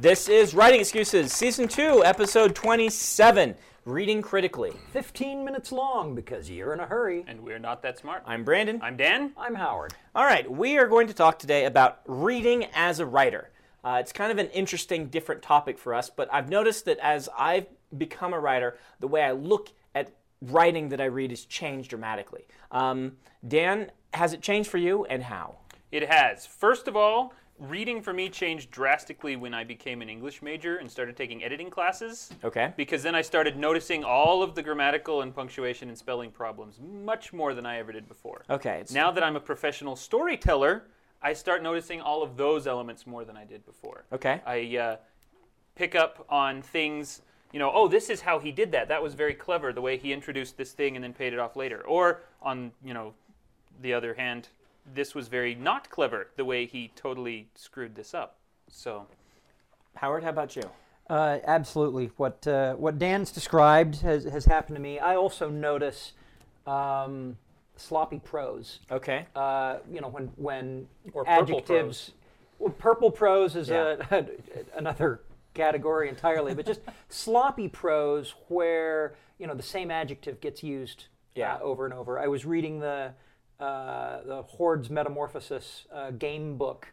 This is Writing Excuses, Season 2, Episode 27 Reading Critically. 15 minutes long because you're in a hurry. And we're not that smart. I'm Brandon. I'm Dan. I'm Howard. All right, we are going to talk today about reading as a writer. Uh, it's kind of an interesting, different topic for us, but I've noticed that as I've become a writer, the way I look at writing that I read has changed dramatically. Um, Dan, has it changed for you, and how? It has. First of all, reading for me changed drastically when I became an English major and started taking editing classes. Okay. Because then I started noticing all of the grammatical and punctuation and spelling problems much more than I ever did before. Okay. Now that I'm a professional storyteller, I start noticing all of those elements more than I did before. Okay. I uh, pick up on things, you know, oh, this is how he did that. That was very clever, the way he introduced this thing and then paid it off later. Or on, you know, the other hand, this was very not clever, the way he totally screwed this up. So, Howard, how about you? Uh, absolutely. What uh, what Dan's described has, has happened to me. I also notice um, sloppy prose. Okay. Uh, you know, when when Or adjectives. Well, purple prose is Yeah. a, another category entirely, but just sloppy prose where you know the same adjective gets used Yeah. uh, over and over. I was reading the uh, the Hordes Metamorphosis uh, game book,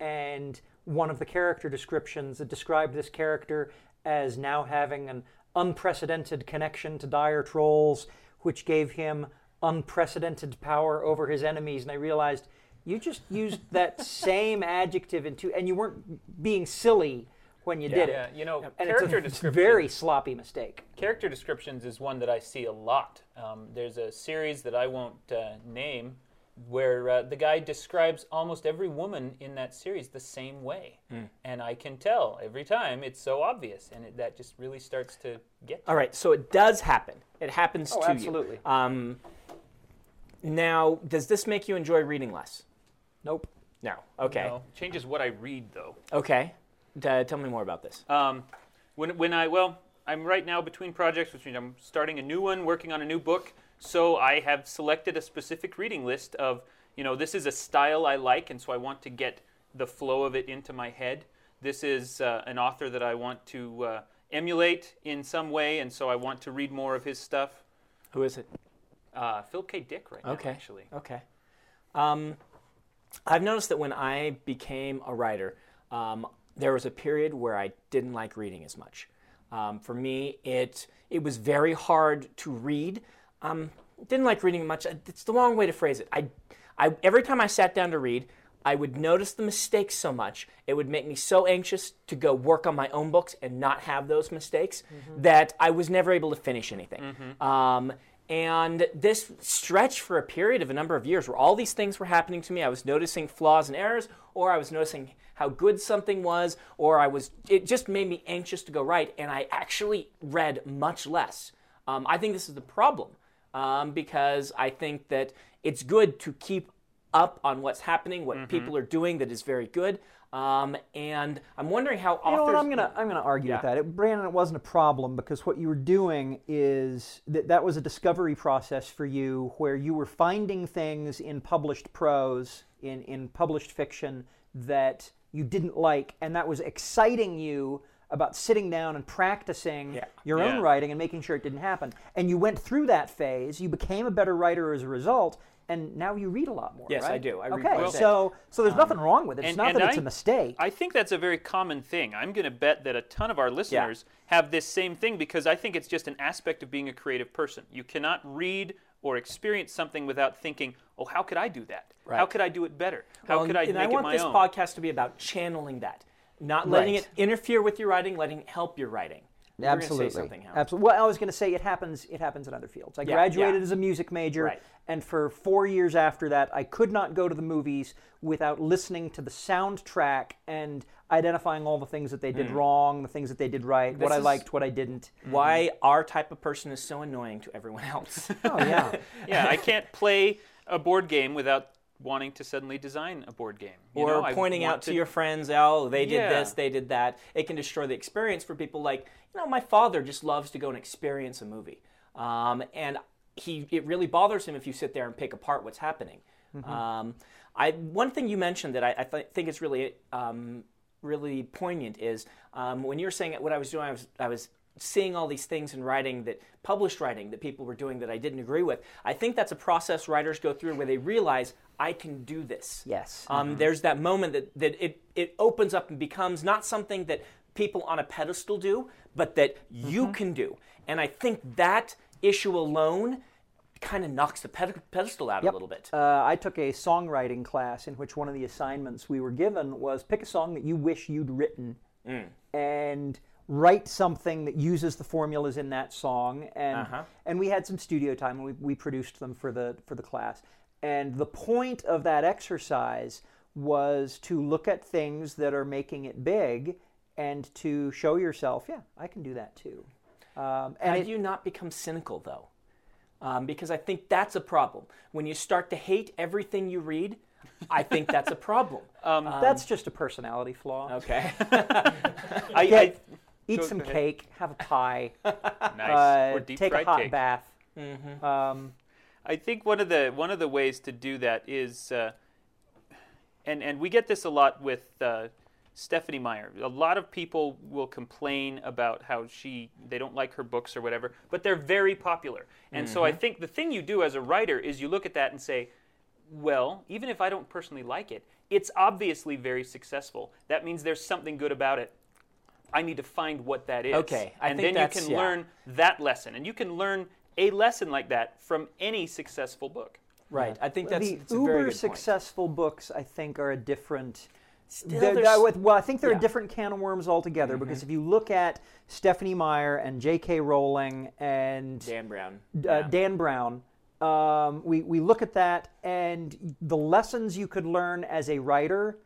and one of the character descriptions that described this character as now having an unprecedented connection to dire trolls, which gave him unprecedented power over his enemies. And I realized you just used that same adjective in two, and you weren't being silly when you did it. yeah, it. you know, And character it's a very sloppy mistake. Character descriptions is one that I see a lot. Um, there's a series that I won't uh, name where uh, the guy describes almost every woman in that series the same way. And I can tell every time it's so obvious, and it, that just really starts to get All right, so it does happen. It happens Oh, to absolutely. you. Um, now, does this make you enjoy reading less? Nope. No. Okay. No, changes what I read, though. Okay. Uh, tell me more about this. Um, when, when I, well, I'm right now between projects, which means I'm starting a new one, working on a new book. So I have selected a specific reading list of, you know, this is a style I like, and so I want to get the flow of it into my head. This is uh, an author that I want to uh, emulate in some way, and so I want to read more of his stuff. Who is it? Uh, Phil K. Dick, right Okay. now, actually. Okay. Um, I've noticed that when I became a writer, um, there was a period where I didn't like reading as much. Um, for me, it it was very hard to read. Um, didn't like reading much. It's the wrong way to phrase it. I, I every time I sat down to read, I would notice the mistakes so much. It would make me so anxious to go work on my own books and not have those mistakes that I was never able to finish anything. Um, and this stretched for a period of a number of years where all these things were happening to me. I was noticing flaws and errors, or I was noticing how good something was, or I was, it just made me anxious to go right. and I actually read much less. Um, I think this is the problem um, because I think that it's good to keep up on what's happening, what people are doing that is very good. Um, and I'm wondering how You know authors. what? I'm gonna I'm gonna argue with that. It, Brandon, it wasn't a problem because what you were doing is that that was a discovery process for you where you were finding things in published prose, in in published fiction that you didn't like, and that was exciting you about sitting down and practicing Yeah. your own writing and making sure it didn't happen. And you went through that phase. You became a better writer as a result. And now you read a lot more. Yes, I do. I okay, so so there's nothing um, wrong with it. It's and- not and that it's I- a mistake. I think that's a very common thing. I'm going to bet that a ton of our listeners have this same thing because I think it's just an aspect of being a creative person. You cannot read or experience something without thinking, "Oh, how could I do that? How could I do it better? How Well, could I do it? and make I want this podcast to be about channeling that, not letting Right. it interfere with your writing, letting it help your writing. Absolutely. Absolutely. Well, I was going to say it happens. It happens in other fields. I Yeah, graduated yeah. as a music major, Right. and for four years after that, I could not go to the movies without listening to the soundtrack and identifying all the things that they did wrong, the things that they did right, what Hmm. I liked, what I didn't. Why our type of person is so annoying to everyone else. Oh yeah. yeah, I can't play a board game without wanting to suddenly design a board game. You or know, pointing out want to your friends, oh, they did Yeah. this, they did that. It can destroy the experience for people like, you know, my father just loves to go and experience a movie. Um, and he, it really bothers him if you sit there and pick apart what's happening. Mm-hmm. Um, I, one thing you mentioned that I, I th- think is really um, really poignant is um, when you were saying what I was doing. I was I was seeing all these things in writing that published writing that people were doing that I didn't agree with. I think that's a process writers go through where they realize I can do this. Yes. Um, There's that moment that, that it, it opens up and becomes not something that people on a pedestal do, but that you can do. And I think that issue alone kind of knocks the ped- pedestal out a little bit. Uh, I took a songwriting class in which one of the assignments we were given was pick a song that you wish you'd written and write something that uses the formulas in that song. And and we had some studio time and we, we produced them for the for the class. And the point of that exercise was to look at things that are making it big and to show yourself, yeah, I can do that too. Um, and How it- do you not become cynical, though? Um, because I think that's a problem. When you start to hate everything you read, I think that's a problem. that's just a personality flaw. Okay. I, Get- eat some ahead. cake, have a pie, nice. uh, or deep take a hot cake. bath. Mm-hmm. Um, I think one of the one of the ways to do that is, uh, and and we get this a lot with uh, Stephenie Meyer. A lot of people will complain about how she they don't like her books or whatever, but they're very popular. And so I think the thing you do as a writer is you look at that and say, well, even if I don't personally like it, it's obviously very successful. That means there's something good about it. I need to find what that is. Okay, I and then you can yeah. learn that lesson, and you can learn a lesson like that from any successful book. right. I think that's the it's a very uber good point. successful books, I think, are a different. Still, they're- there's- I would- well, I think they're yeah. Mm-hmm. a different can of worms altogether because if you look at Stephenie Meyer and J.K. Rowling and Dan Brown. uh, Dan Brown, um, we, we look at that, and the lessons you could learn as a writer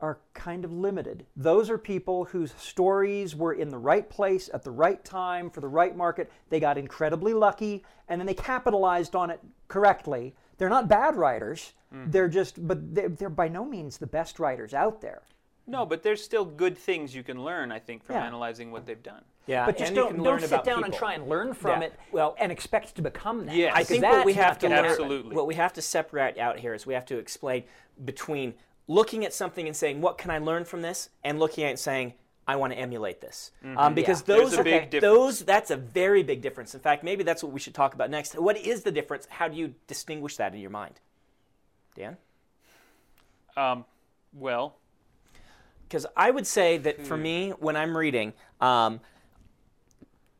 are kind of limited. Those are people whose stories were in the right place at the right time for the right market. They got incredibly lucky, and then they capitalized on it correctly. They're not bad writers. Mm. They're just, but they're, they're by no means the best writers out there. No, but there's still good things you can learn, I think, from Yeah. analyzing what they've done. Yeah, But just and don't, can don't learn sit about down and try and learn from Yeah. it Well- and expect to become that. Yes. I I think what we have to learn. Absolutely. what we have to separate out here is we have to explain between looking at something and saying, "What can I learn from this?" and looking at it and saying, "I want to emulate this," um, because Yeah. those There's are big difference. those. That's a very big difference. In fact, maybe that's what we should talk about next. What is the difference? How do you distinguish that in your mind, Dan? Um, well, Because I would say that for me, when I'm reading, um,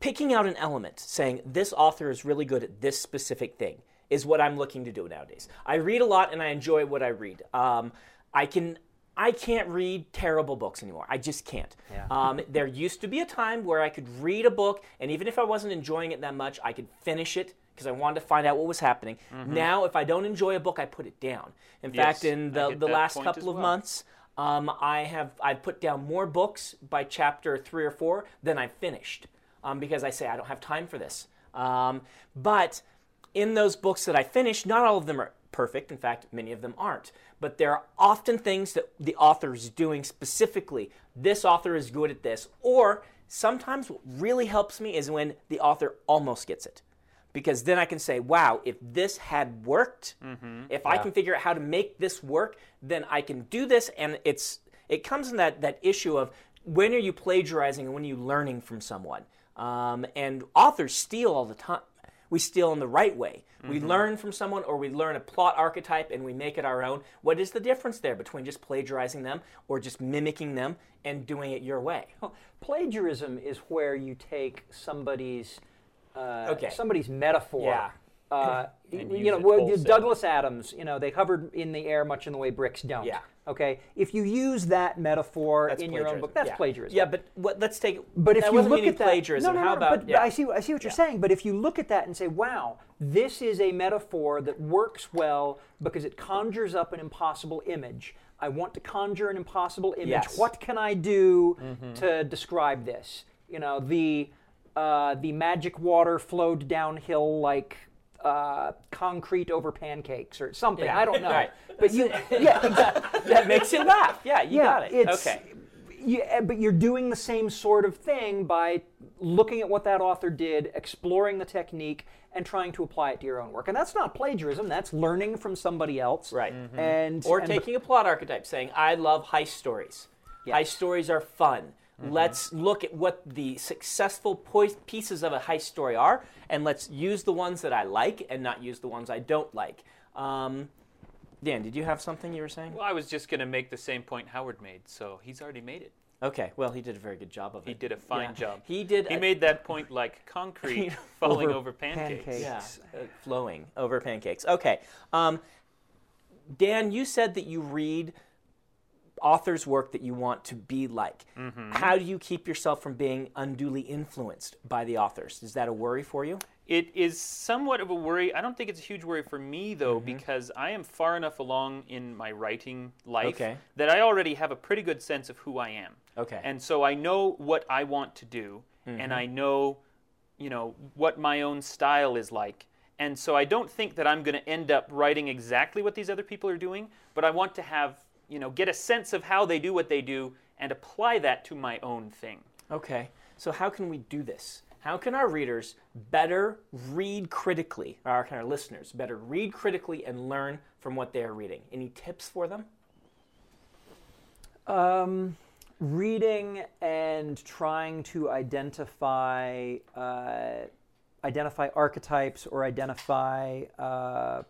picking out an element, saying this author is really good at this specific thing, is what I'm looking to do nowadays. I read a lot and I enjoy what I read. Um, I can. I can't read terrible books anymore. I just can't. Um, there used to be a time where I could read a book, and even if I wasn't enjoying it that much, I could finish it because I wanted to find out what was happening. Now, if I don't enjoy a book, I put it down. In Yes, fact, in the, the last couple as of months, um, I have I've put down more books by chapter three or four than I've finished um, because I say I don't have time for this. Um, but in those books that I finished, not all of them are perfect. In fact, many of them aren't. But there are often things that the author is doing specifically. This author is good at this. Or sometimes what really helps me is when the author almost gets it because then I can say, wow, if this had worked, if I can figure out how to make this work, then I can do this. And it's it comes in that that issue of when are you plagiarizing and when are you learning from someone? Um, and authors steal all the time. We steal in the right way. We learn from someone, or we learn a plot archetype and we make it our own. What is the difference there between just plagiarizing them or just mimicking them and doing it your way? Plagiarism is where you take somebody's uh, Okay. somebody's metaphor. Yeah. Uh, you know, well. Douglas Adams. You know, they hovered in the air much in the way bricks don't. Yeah. Okay. If you use that metaphor That's in your own book, that's yeah. plagiarism. Yeah, but what, let's take. But if you look at that, plagiarism, no, no, how no, about? But, yeah. I see, I see what you're Yeah. saying. But if you look at that and say, "Wow, this is a metaphor that works well because it conjures up an impossible image. I want to conjure an impossible image. Yes. What can I do Mm-hmm. to describe this? You know, the uh, the magic water flowed downhill like." Uh, concrete over pancakes or something. Yeah. I don't know. Right. But you, yeah, exactly. that makes you laugh. Yeah, you yeah, got it. Okay. Yeah, but you're doing the same sort of thing by looking at what that author did, exploring the technique, and trying to apply it to your own work. And that's not plagiarism. That's learning from somebody else. Right. And Or and- taking a plot archetype, saying, "I love heist stories." Yes. stories are fun. Let's look at what the successful poi- pieces of a heist story are, and let's use the ones that I like and not use the ones I don't like. Um, Dan, did you have something you were saying? Well, I was just going to make the same point Howard made, so he's already made it. Okay, well, he did a very good job of it. He did a fine Yeah. job. He did. He a- made that point like concrete falling Over over pancakes. pancakes. Yeah, uh, flowing over pancakes. Okay. Um, Dan, you said that you read authors' work that you want to be like. Mm-hmm. How do you keep yourself from being unduly influenced by the authors? Is that a worry for you? It is somewhat of a worry. I don't think it's a huge worry for me though, Mm-hmm. because I am far enough along in my writing life Okay. that I already have a pretty good sense of who I am. Okay. And so I know what I want to do, Mm-hmm. and I know, you know, what my own style is like. And so I don't think that I'm going to end up writing exactly what these other people are doing, but I want to have, you know, get a sense of how they do what they do and apply that to my own thing. Okay. So how can we do this? How can our readers better read critically, our kind of listeners better read critically and learn from what they are reading? Any tips for them? Um, reading and trying to identify uh, identify archetypes or identify uh,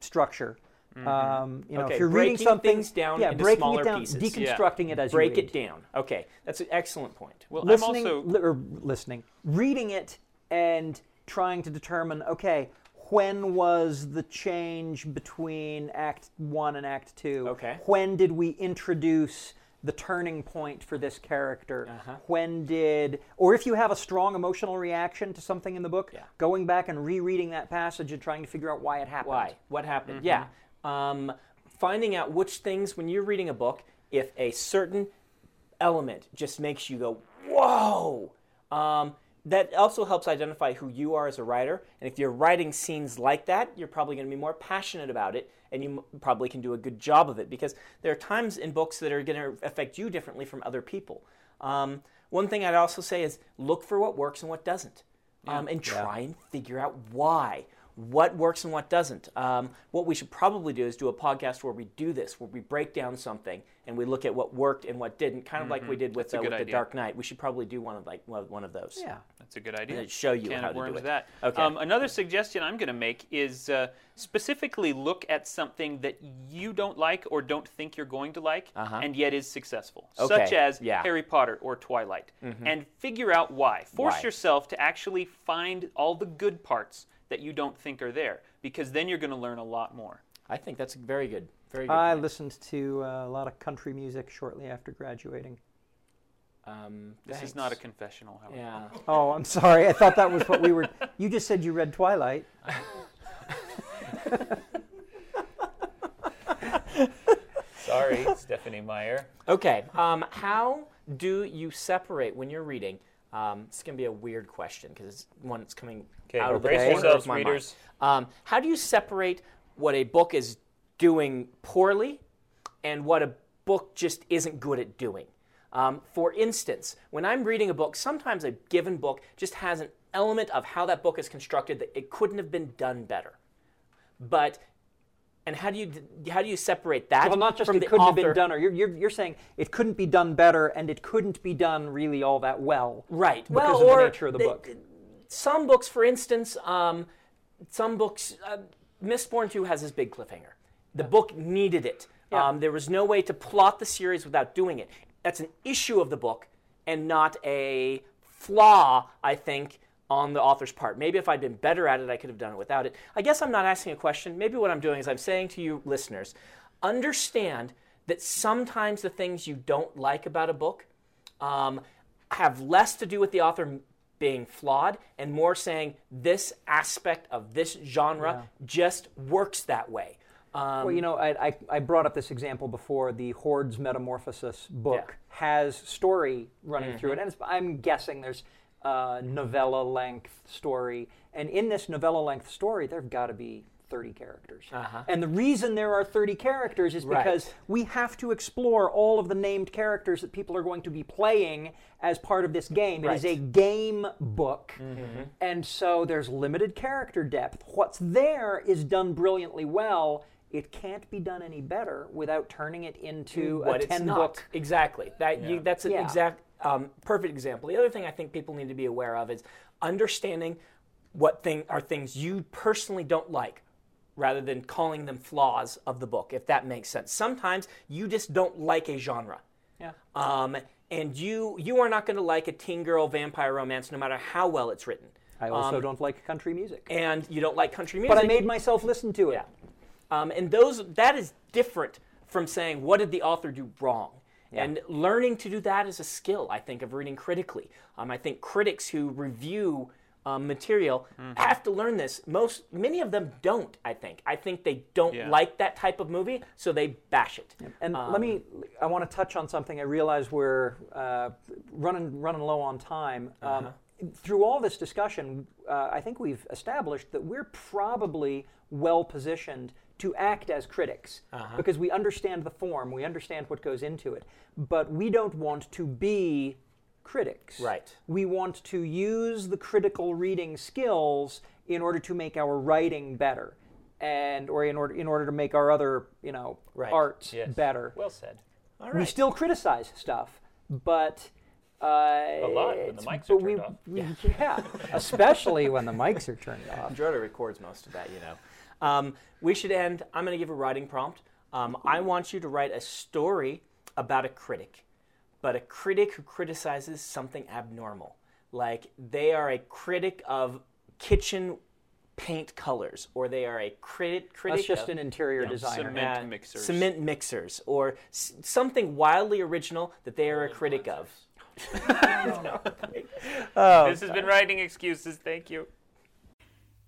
structure. Um, you know, Okay, if you're reading breaking something, things down yeah, into breaking smaller it down, pieces. deconstructing it as Break you it read. down. Okay, that's an excellent point. Well, listening, I'm also li- or listening, reading it, and trying to determine, okay, when was the change between Act One and Act Two? Okay. When did we introduce the turning point for this character? Uh-huh. When did, or if you have a strong emotional reaction to something in the book, Yeah. going back and rereading that passage and trying to figure out why it happened. Why? What happened? Mm-hmm. Yeah. Um, finding out which things, when you're reading a book, if a certain element just makes you go, whoa, um, that also helps identify who you are as a writer. And if you're writing scenes like that, you're probably going to be more passionate about it and you m- probably can do a good job of it because there are times in books that are going to affect you differently from other people. Um, one thing I'd also say is look for what works and what doesn't um, and try and figure out why. What works and what doesn't. Um, what we should probably do is do a podcast where we do this, where we break down something and we look at what worked and what didn't, kind of like we did with, uh, with the. Dark Knight. We should probably do one of like one of, those. Yeah. That's a good idea. And show you Can how of to do worms it. that. Okay. Um, another suggestion I'm going to make is uh, specifically look at something that you don't like or don't think you're going to like, and yet is successful, Okay, such as yeah. Mm-hmm. Harry Potter or Twilight, and figure out why. Force Why? yourself to actually find all the good parts that you don't think are there, because then you're going to learn a lot more. I think that's very good. Very good. I point. listened to uh, a lot of country music shortly after graduating. um, This is not a confessional, however. Yeah. Oh, I'm sorry. I thought that was what we were. You just said you read Twilight. Sorry, Stephenie Meyer. Okay. Um, how do you separate when you're reading? Um, it's going to be a weird question because it's one that's coming Okay, out well, of the brace yourselves, my readers. mind. Um, how do you separate what a book is doing poorly and what a book just isn't good at doing? Um, for instance, when I'm reading a book, sometimes a given book just has an element of how that book is constructed that it couldn't have been done better. But and how do you how do you separate that Well, not just from it the couldn't have been done, or you're, you're, you're saying it couldn't be done better, and it couldn't be done really all that well. Right. Because well, of the or nature of the book. Some books, for instance, um, some books, uh, Mistborn 2 has this big cliffhanger. The book needed it. Yeah. Um, there was no way to plot the series without doing it. That's an issue of the book and not a flaw, I think, on the author's part. Maybe if I'd been better at it, I could have done it without it. I guess I'm not asking a question. Maybe what I'm doing is I'm saying to you listeners, understand that sometimes the things you don't like about a book um, have less to do with the author being flawed and more saying this aspect of this genre just works that way. Um, Well, you know, I, I, I brought up this example before. The Hordes Metamorphosis book Yeah. Mm-hmm. has story running through it, and it's, I'm guessing there's a novella length story, and in this novella length story, there've got to be 30 characters. Uh-huh. And the reason there are 30 characters is Right. because we have to explore all of the named characters that people are going to be playing as part of this game. It is Right. a game book, Mm-hmm. and so there's limited character depth. What's there is done brilliantly well. it can't be done any better without turning it into what a 10 book. Exactly. That you, that's an Yeah. exact um, perfect example. The other thing I think people need to be aware of is understanding what thing are things you personally don't like rather than calling them flaws of the book if that makes sense. Sometimes you just don't like a genre. Yeah. Um, and you you are not going to like a teen girl vampire romance no matter how well it's written. I also don't like country music. And you don't like country music. But I made myself listen to it. Yeah. Um, and those that is different from saying what did the author do wrong. And learning to do that is a skill, I think, of reading critically. Um, I think critics who review um, material have to learn this. Most, many of them don't. I think. I think they don't Yeah. like that type of movie, so they bash it. And Um, let me, I want to touch on something. I realize we're uh, running, running low on time. Um, through all this discussion, uh, I think we've established that we're probably well positioned to act as critics because we understand the form, we understand what goes into it, but we don't want to be critics. Right. We want to use the critical reading skills in order to make our writing better. And or in order in order to make our other, you know, Right. arts Yes. better. Well said. All We still criticize stuff, but uh, A lot when the mics are we- turned off. we- yeah, especially when the mics are turned off. Androta records most of that, you know. Um, we should end. I'm going to give a writing prompt. Um, I want you to write a story about a critic, but a critic who criticizes something abnormal. Like they are a critic of kitchen paint colors, or they are a critic. critic That's just of, an interior designer. cement- uh, mixers. Cement mixers, or s- something wildly original that they are a critic of. this has been writing excuses. Thank you.